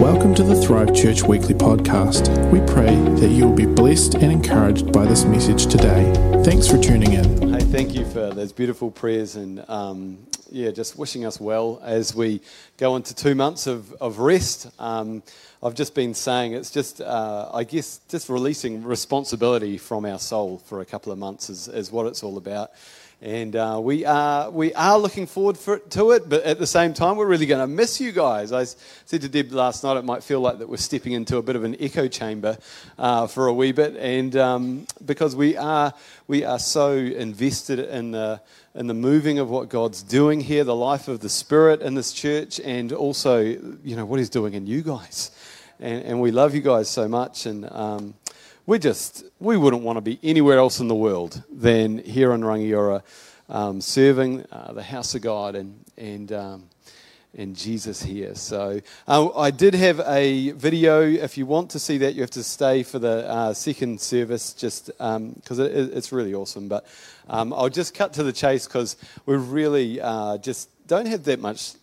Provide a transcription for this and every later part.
Welcome to the Thrive Church Weekly Podcast. We pray that you will be blessed and encouraged by this message today. Thanks for tuning in. Hey, thank you for those beautiful prayers and um, yeah, just wishing us well as we go into two months of, of rest. Um, I've just been saying it's just, uh, I guess, just releasing responsibility from our soul for a couple of months is, is what it's all about and uh, we are we are looking forward for, to it. But at the same time, we're really going to miss you guys. I said to Deb last night, it might feel like that we're stepping into a bit of an echo chamber uh, for a wee bit, and um, because we are we are so invested in the in the moving of what God's doing here, the life of the Spirit in this church, and also you know what He's doing in you guys. And, and we love you guys so much, and um, we just we wouldn't want to be anywhere else in the world than here in Rangiora, um, serving uh, the house of God and and um, and Jesus here. So uh, I did have a video. If you want to see that, you have to stay for the uh, second service, just because um, it, it's really awesome. But um, I'll just cut to the chase because we really uh, just don't have that much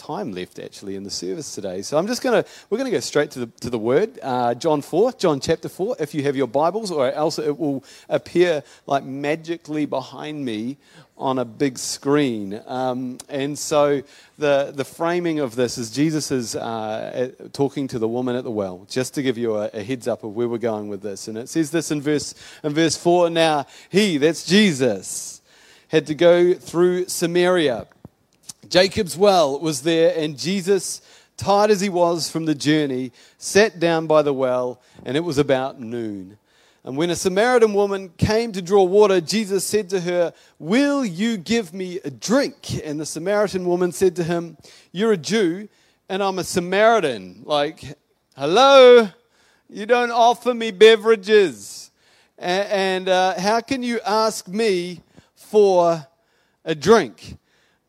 time left actually in the service today. So I'm just going to, we're going to go straight to the, to the word. Uh, John 4, John chapter 4, if you have your Bibles, or else it will appear like magically behind me on a big screen. Um, and so the, the framing of this is Jesus is uh, talking to the woman at the well, just to give you a, a heads up of where we're going with this. And it says this in verse, in verse 4 Now, he, that's Jesus, had to go through Samaria. Jacob's well was there, and Jesus, tired as he was from the journey, sat down by the well, and it was about noon. And when a Samaritan woman came to draw water, Jesus said to her, Will you give me a drink? And the Samaritan woman said to him, You're a Jew, and I'm a Samaritan. Like, hello? You don't offer me beverages. And, uh, how can you ask me for a drink?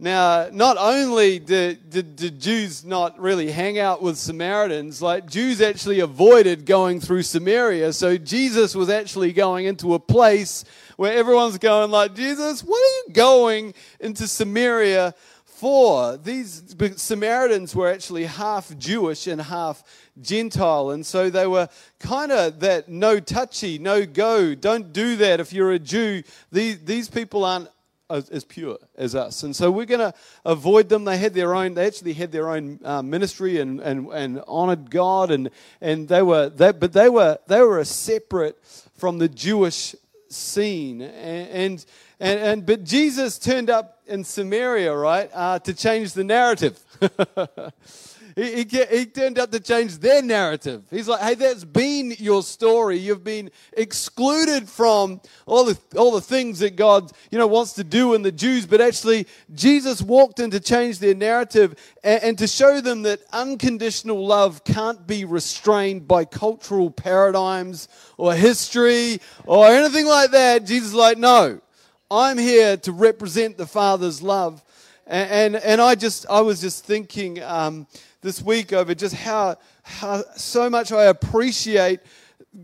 Now, not only did, did, did, Jews not really hang out with Samaritans, like Jews actually avoided going through Samaria. So Jesus was actually going into a place where everyone's going like, Jesus, what are you going into Samaria for? These Samaritans were actually half Jewish and half Gentile. And so they were kind of that no touchy, no go, don't do that if you're a Jew. These, thas people aren't as, as pure as us. And so we're going to avoid them. They had their own, they actually had their own uh, ministry and, and, and honored God. And, and they were, they, but they were, they were a separate from the Jewish scene. And, and, and, and but Jesus turned up in Samaria, right, uh, to change the narrative. He, he, he, turned out to change their narrative. He's like, hey, that's been your story. You've been excluded from all the, all the things that God you know, wants to do in the Jews. But actually, Jesus walked in to change their narrative and, and to show them that unconditional love can't be restrained by cultural paradigms or history or anything like that. Jesus is like, no, I'm here to represent the Father's love. And, and, and I just, I was just thinking, um, this week over just how, how so much I appreciate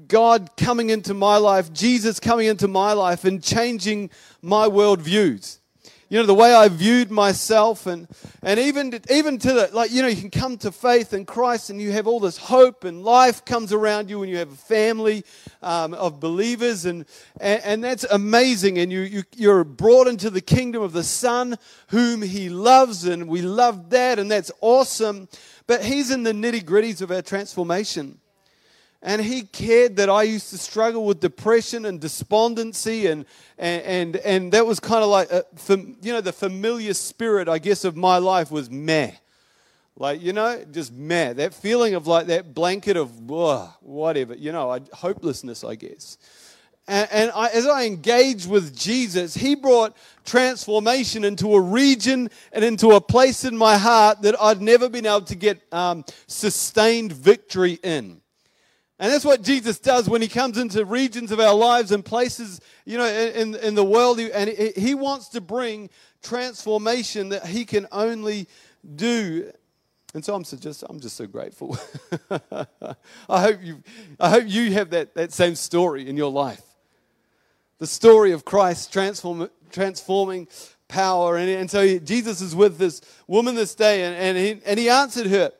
God coming into my life, Jesus coming into my life and changing my worldviews. You know, the way I viewed myself and, and even, even to the, like, you know, you can come to faith in Christ and you have all this hope and life comes around you and you have a family um, of believers and, and, and, that's amazing. And you, you, you're brought into the kingdom of the Son whom He loves and we love that and that's awesome. But He's in the nitty gritties of our transformation. And he cared that I used to struggle with depression and despondency, and, and, and, and that was kind of like, a, you know, the familiar spirit, I guess, of my life was meh. Like, you know, just meh. That feeling of like that blanket of whatever, you know, hopelessness, I guess. And, and I, as I engaged with Jesus, He brought transformation into a region and into a place in my heart that I'd never been able to get um, sustained victory in. And that's what Jesus does when he comes into regions of our lives and places, you know, in, in the world. And he wants to bring transformation that he can only do. And so I'm just, I'm just so grateful. I hope you, I hope you have that, that same story in your life. The story of Christ transform, transforming power. And, and so Jesus is with this woman this day, and, and, he, and he answered her.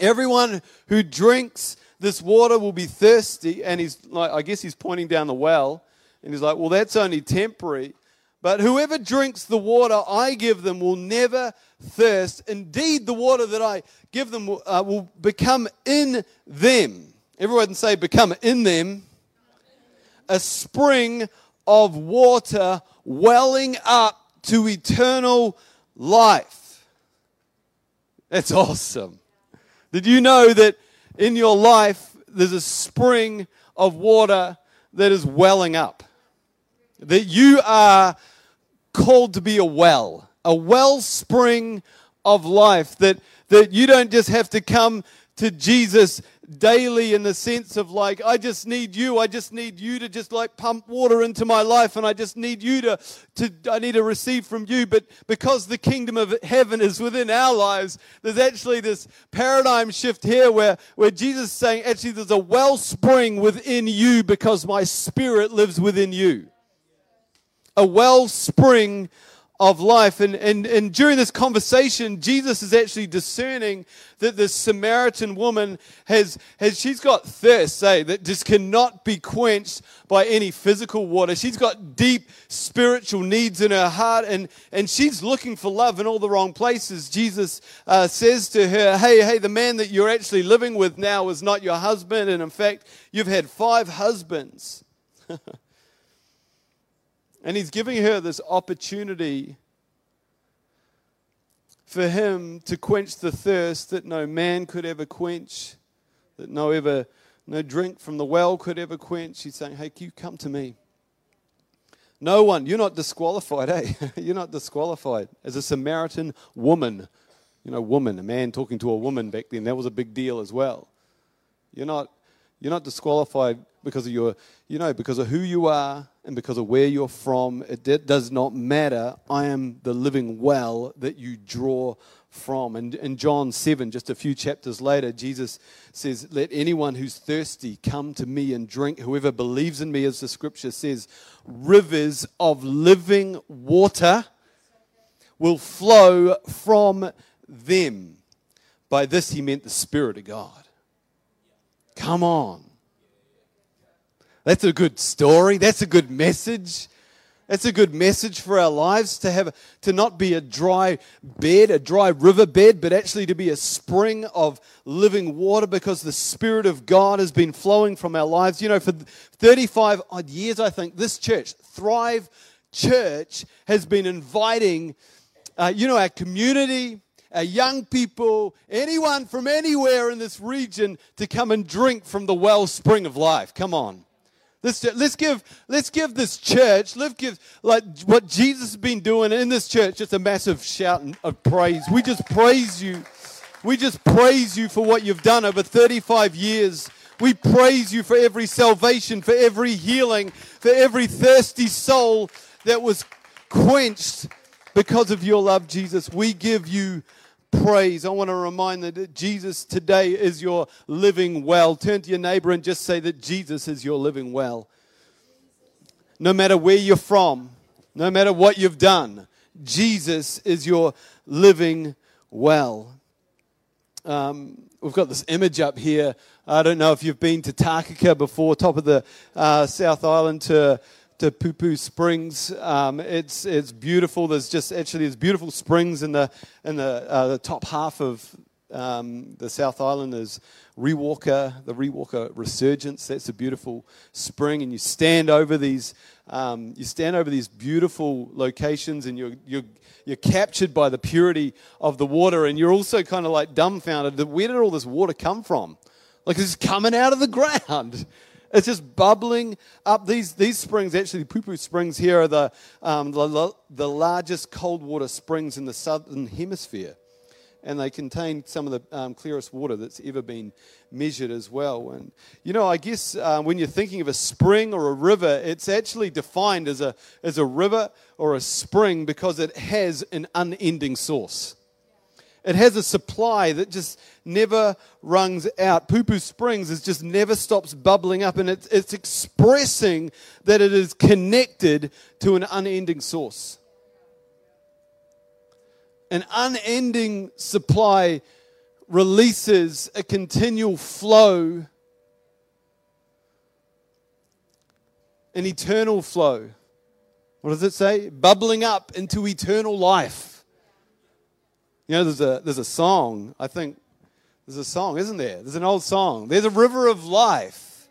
Everyone who drinks this water will be thirsty. And he's like, I guess he's pointing down the well. And he's like, well, that's only temporary. But whoever drinks the water I give them will never thirst. Indeed, the water that I give them will, uh, will become in them. Everyone say, become in them. A spring of water welling up to eternal life. That's awesome. Did you know that in your life there's a spring of water that is welling up? That you are called to be a well, a wellspring of life, that, that you don't just have to come to Jesus daily in the sense of like, I just need you. I just need you to just like pump water into my life and I just need you to, to I need to receive from you. But because the kingdom of heaven is within our lives, there's actually this paradigm shift here where, where Jesus is saying, actually, there's a wellspring within you because my spirit lives within you. A wellspring of life. And, and, and during this conversation, Jesus is actually discerning that this Samaritan woman has, has she's got thirst, say, that just cannot be quenched by any physical water. She's got deep spiritual needs in her heart, and, and she's looking for love in all the wrong places. Jesus uh, says to her, Hey, hey, the man that you're actually living with now is not your husband, and in fact, you've had five husbands. And he's giving her this opportunity for him to quench the thirst that no man could ever quench, that no ever no drink from the well could ever quench. He's saying, Hey, you come to me. No one, you're not disqualified, eh? you're not disqualified. As a Samaritan woman, you know, woman, a man talking to a woman back then, that was a big deal as well. You're not, you're not disqualified because of your, you know, because of who you are and because of where you're from. It does not matter. I am the living well that you draw from. And in John 7, just a few chapters later, Jesus says, Let anyone who's thirsty come to me and drink. Whoever believes in me, as the scripture says, rivers of living water will flow from them. By this, he meant the Spirit of God. Come on. That's a good story. That's a good message. That's a good message for our lives to have to not be a dry bed, a dry river bed, but actually to be a spring of living water because the Spirit of God has been flowing from our lives. You know, for 35 odd years, I think, this church, Thrive Church, has been inviting, uh, you know, our community, our young people, anyone from anywhere in this region to come and drink from the wellspring of life. Come on. Let's, let's, give, let's give this church, let's give like what Jesus has been doing in this church, just a massive shout of praise. We just praise you. We just praise you for what you've done over 35 years. We praise you for every salvation, for every healing, for every thirsty soul that was quenched because of your love, Jesus. We give you praise. I want to remind that Jesus today is your living well. Turn to your neighbor and just say that Jesus is your living well. No matter where you're from, no matter what you've done, Jesus is your living well. Um, we've got this image up here. I don't know if you've been to Takaka before, top of the uh, South Island to to Pupu Springs. Um, it's it's beautiful. There's just actually there's beautiful springs in the in the, uh, the top half of um, the South Island. There's Riwaka, the Riwaka Resurgence. That's a beautiful spring, and you stand over these um, you stand over these beautiful locations, and you're you're you're captured by the purity of the water, and you're also kind of like dumbfounded. Where did all this water come from? Like it's coming out of the ground. It's just bubbling up. These, these springs, actually, Pupu Springs here are the, um, the, the largest cold water springs in the southern hemisphere. And they contain some of the um, clearest water that's ever been measured as well. And, you know, I guess uh, when you're thinking of a spring or a river, it's actually defined as a, as a river or a spring because it has an unending source. It has a supply that just never runs out. Pupu Springs is just never stops bubbling up, and it's, it's expressing that it is connected to an unending source. An unending supply releases a continual flow, an eternal flow. What does it say? Bubbling up into eternal life. You know, there's a, there's a song, I think, there's a song, isn't there? There's an old song. There's a river of life.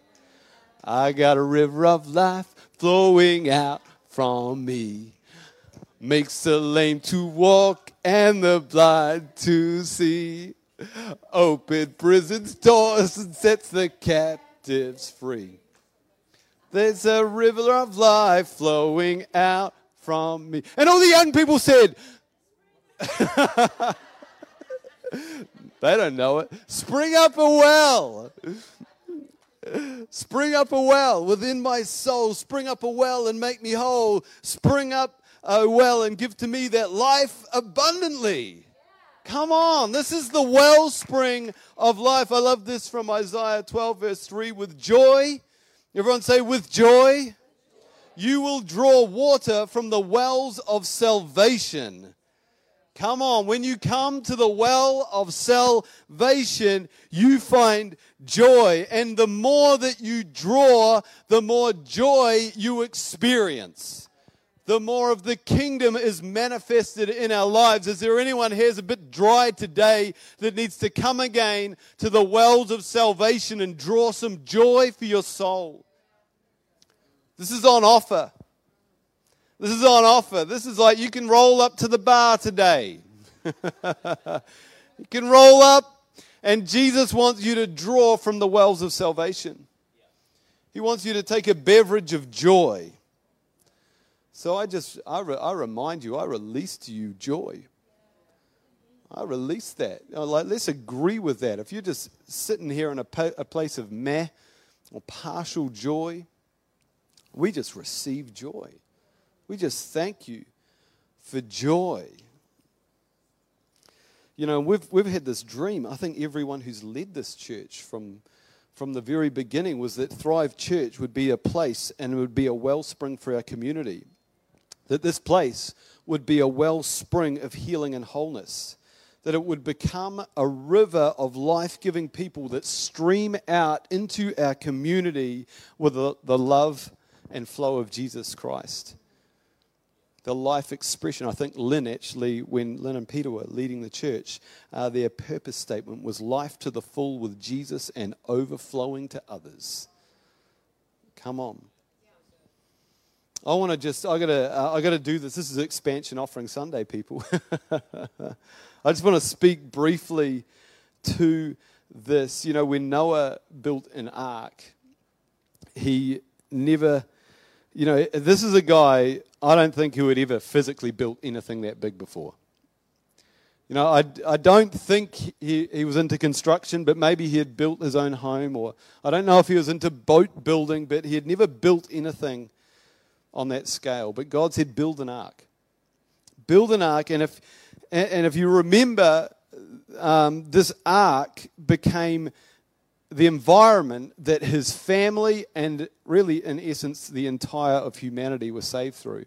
I got a river of life flowing out from me. Makes the lame to walk and the blind to see. Open prison's doors and sets the captives free. There's a river of life flowing out from me. And all the young people said, they don't know it. Spring up a well. Spring up a well within my soul. Spring up a well and make me whole. Spring up a well and give to me that life abundantly. Come on, this is the wellspring of life. I love this from Isaiah 12, verse 3. With joy, everyone say, with joy, you will draw water from the wells of salvation. Come on, when you come to the well of salvation, you find joy. And the more that you draw, the more joy you experience. The more of the kingdom is manifested in our lives. Is there anyone here who's a bit dry today that needs to come again to the wells of salvation and draw some joy for your soul? This is on offer. This is on offer. This is like you can roll up to the bar today. you can roll up, and Jesus wants you to draw from the wells of salvation. He wants you to take a beverage of joy. So I just, I, re, I remind you, I release to you joy. I release that. Like, let's agree with that. If you're just sitting here in a, a place of meh or partial joy, we just receive joy. We just thank you for joy. You know, we've, we've had this dream. I think everyone who's led this church from, from the very beginning was that Thrive Church would be a place and it would be a wellspring for our community. That this place would be a wellspring of healing and wholeness. That it would become a river of life giving people that stream out into our community with the, the love and flow of Jesus Christ the life expression. I think Lynn actually, when Lynn and Peter were leading the church, uh, their purpose statement was life to the full with Jesus and overflowing to others. Come on. I want to just, I gotta, uh, I gotta do this. This is expansion offering Sunday, people. I just want to speak briefly to this. You know, when Noah built an ark, he never, you know, this is a guy I don't think he had ever physically built anything that big before. You know, I, I don't think he, he was into construction, but maybe he had built his own home, or I don't know if he was into boat building, but he had never built anything on that scale. But God said, build an ark. Build an ark, and if, and if you remember, um, this ark became the environment that his family and really, in essence, the entire of humanity was saved through.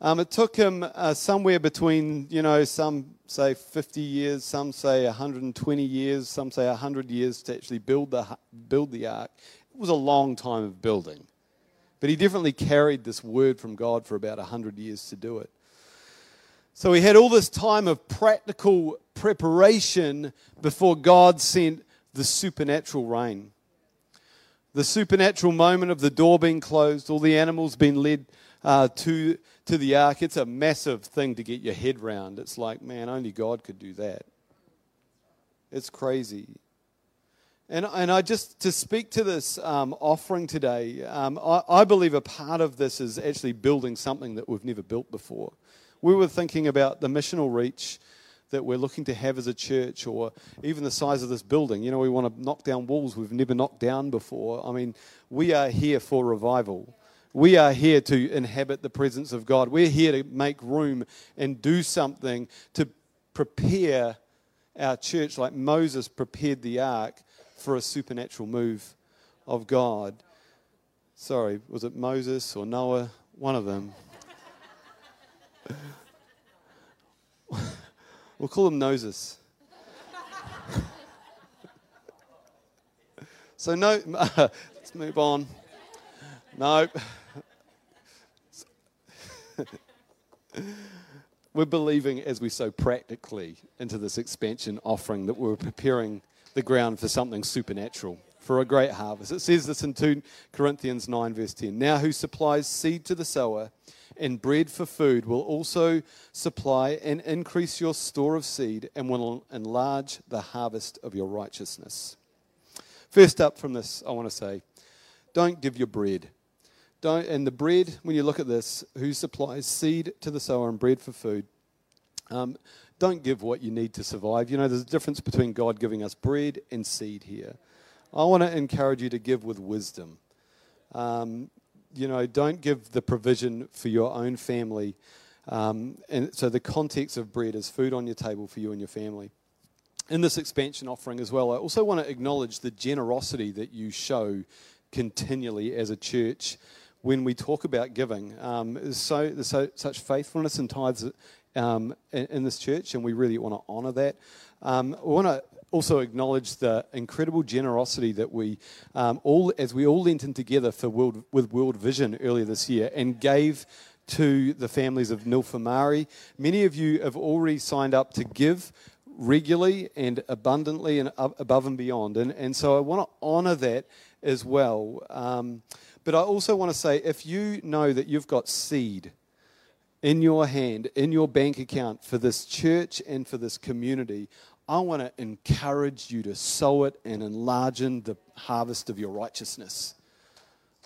Um, it took him uh, somewhere between, you know, some say 50 years, some say 120 years, some say 100 years to actually build the, build the ark. It was a long time of building. But he definitely carried this word from God for about 100 years to do it. So he had all this time of practical preparation before God sent the supernatural rain. The supernatural moment of the door being closed, all the animals being led uh, to, to the ark. It's a massive thing to get your head round. It's like, man, only God could do that. It's crazy. And, and I just, to speak to this um, offering today, um, I, I believe a part of this is actually building something that we've never built before. We were thinking about the missional reach that we're looking to have as a church, or even the size of this building. You know, we want to knock down walls we've never knocked down before. I mean, we are here for revival. We are here to inhabit the presence of God. We're here to make room and do something to prepare our church like Moses prepared the ark for a supernatural move of God. Sorry, was it Moses or Noah? One of them. We'll call them noses. so, no, let's move on. No. we're believing as we sow practically into this expansion offering that we're preparing the ground for something supernatural, for a great harvest. It says this in 2 Corinthians 9, verse 10. Now, who supplies seed to the sower and bread for food will also supply and increase your store of seed and will enlarge the harvest of your righteousness. First up from this, I want to say, don't give your bread. Don't, and the bread, when you look at this, who supplies seed to the sower and bread for food, um, don't give what you need to survive. You know, there's a difference between God giving us bread and seed here. I want to encourage you to give with wisdom. Um, you know, don't give the provision for your own family. Um, and so the context of bread is food on your table for you and your family. In this expansion offering as well, I also want to acknowledge the generosity that you show continually as a church when we talk about giving. Um, so, there's so, such faithfulness and tithes um, in, in, this church, and we really want to honour that. Um, we want to also acknowledge the incredible generosity that we um, all, as we all lent in together for World, with World Vision earlier this year, and gave to the families of Nilfamari. Many of you have already signed up to give regularly and abundantly and above and beyond, and, and so I want to honour that as well. Um, but I also want to say if you know that you've got seed in your hand, in your bank account for this church and for this community, I want to encourage you to sow it and enlarge the harvest of your righteousness.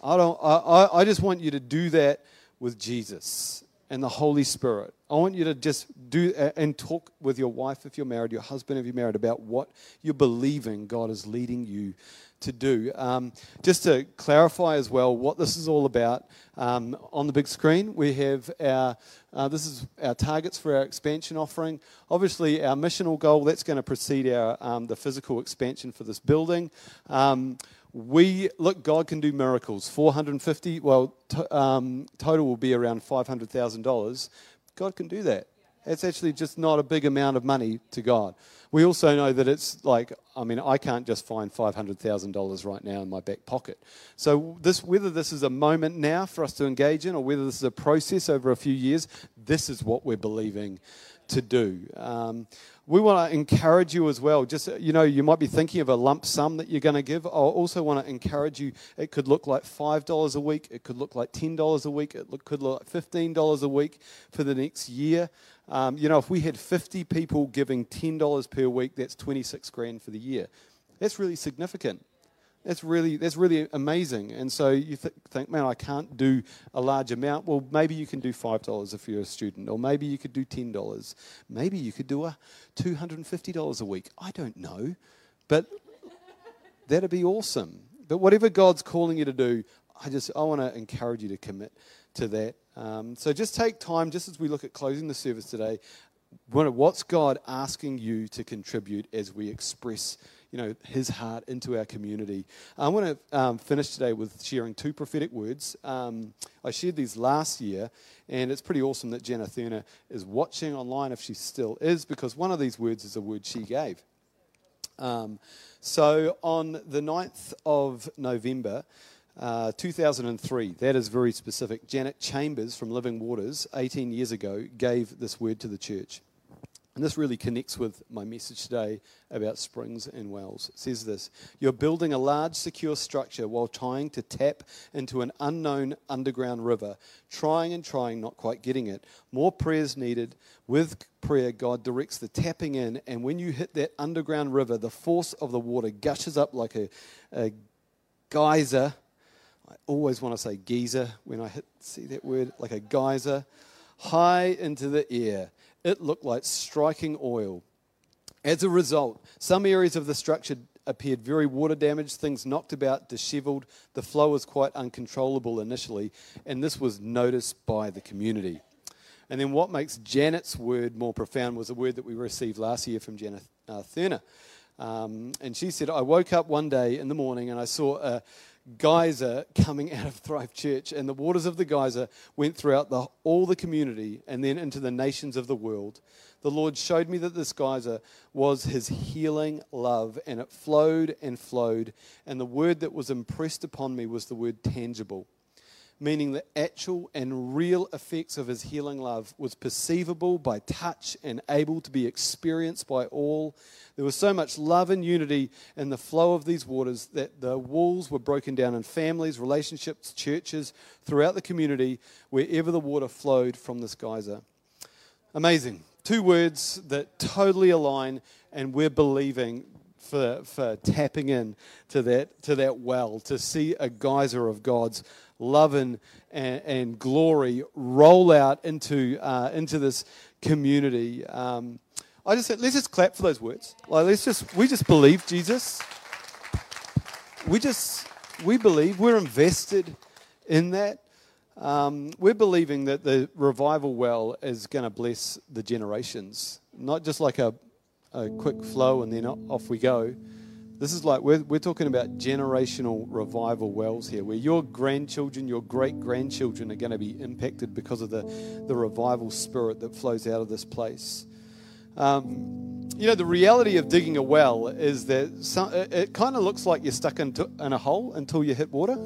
I, don't, I, I just want you to do that with Jesus and the Holy Spirit. I want you to just do and talk with your wife if you're married, your husband if you're married, about what you're believing God is leading you to do. Um, just to clarify as well what this is all about, um, on the big screen we have our, uh, this is our targets for our expansion offering. Obviously, our missional goal, that's going to precede our, um, the physical expansion for this building. Um, we look god can do miracles 450 well um, total will be around $500000 god can do that it's actually just not a big amount of money to god we also know that it's like, I mean, I can't just find $500,000 right now in my back pocket. So, this, whether this is a moment now for us to engage in or whether this is a process over a few years, this is what we're believing to do. Um, we want to encourage you as well. Just, you know, you might be thinking of a lump sum that you're going to give. I also want to encourage you. It could look like $5 a week. It could look like $10 a week. It could look like $15 a week for the next year. Um, you know, if we had 50 people giving $10 per week, that's 26 grand for the year. That's really significant. That's really, that's really amazing. And so you th- think, man, I can't do a large amount. Well, maybe you can do $5 if you're a student, or maybe you could do $10. Maybe you could do a $250 a week. I don't know. But that'd be awesome. But whatever God's calling you to do, I just I want to encourage you to commit to that. Um, so just take time, just as we look at closing the service today, what's God asking you to contribute as we express you know, his heart into our community. I want to um, finish today with sharing two prophetic words. Um, I shared these last year, and it's pretty awesome that Jenna Thurner is watching online if she still is, because one of these words is a word she gave. Um, so on the 9th of November, uh, 2003, that is very specific. Janet Chambers from Living Waters, 18 years ago, gave this word to the church. And this really connects with my message today about springs and wells. It says this You're building a large, secure structure while trying to tap into an unknown underground river, trying and trying, not quite getting it. More prayers needed. With prayer, God directs the tapping in, and when you hit that underground river, the force of the water gushes up like a, a geyser I always want to say geyser when I hit, see that word, like a geyser, high into the air. It looked like striking oil. As a result, some areas of the structure appeared very water damaged, things knocked about, disheveled. The flow was quite uncontrollable initially, and this was noticed by the community. And then what makes Janet's word more profound was a word that we received last year from Janet uh, Thurner. Um, and she said, I woke up one day in the morning and I saw a, geyser coming out of Thrive Church, and the waters of the geyser went throughout the, all the community and then into the nations of the world. the Lord showed me that this geyser was his healing love, and it flowed and flowed. And the word that was impressed upon me was the word tangible meaning the actual and real effects of his healing love was perceivable by touch and able to be experienced by all. There was so much love and unity in the flow of these waters that the walls were broken down in families, relationships, churches, throughout the community, wherever the water flowed from this geyser. Amazing. Two words that totally align, and we're believing for, for tapping in to that, to that well, to see a geyser of God's love and, and, and glory roll out into, uh, into this community. Um, I just said, let's just clap for those words. Like, let's just, we just believe Jesus. We just, we believe, we're invested in that. Um, we're believing that the revival well is going to bless the generations, not just like a, a quick flow and then off we go. This is like, we're, we're talking about generational revival wells here, where your grandchildren, your great grandchildren are going to be impacted because of the, the revival spirit that flows out of this place. Um, you know, the reality of digging a well is that some, it, kind of looks like you're stuck into, in a hole until you hit water.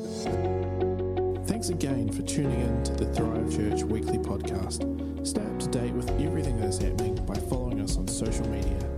Thanks again for tuning in to the Thrive Church weekly podcast. Stay up to date with everything that is happening by following us on social media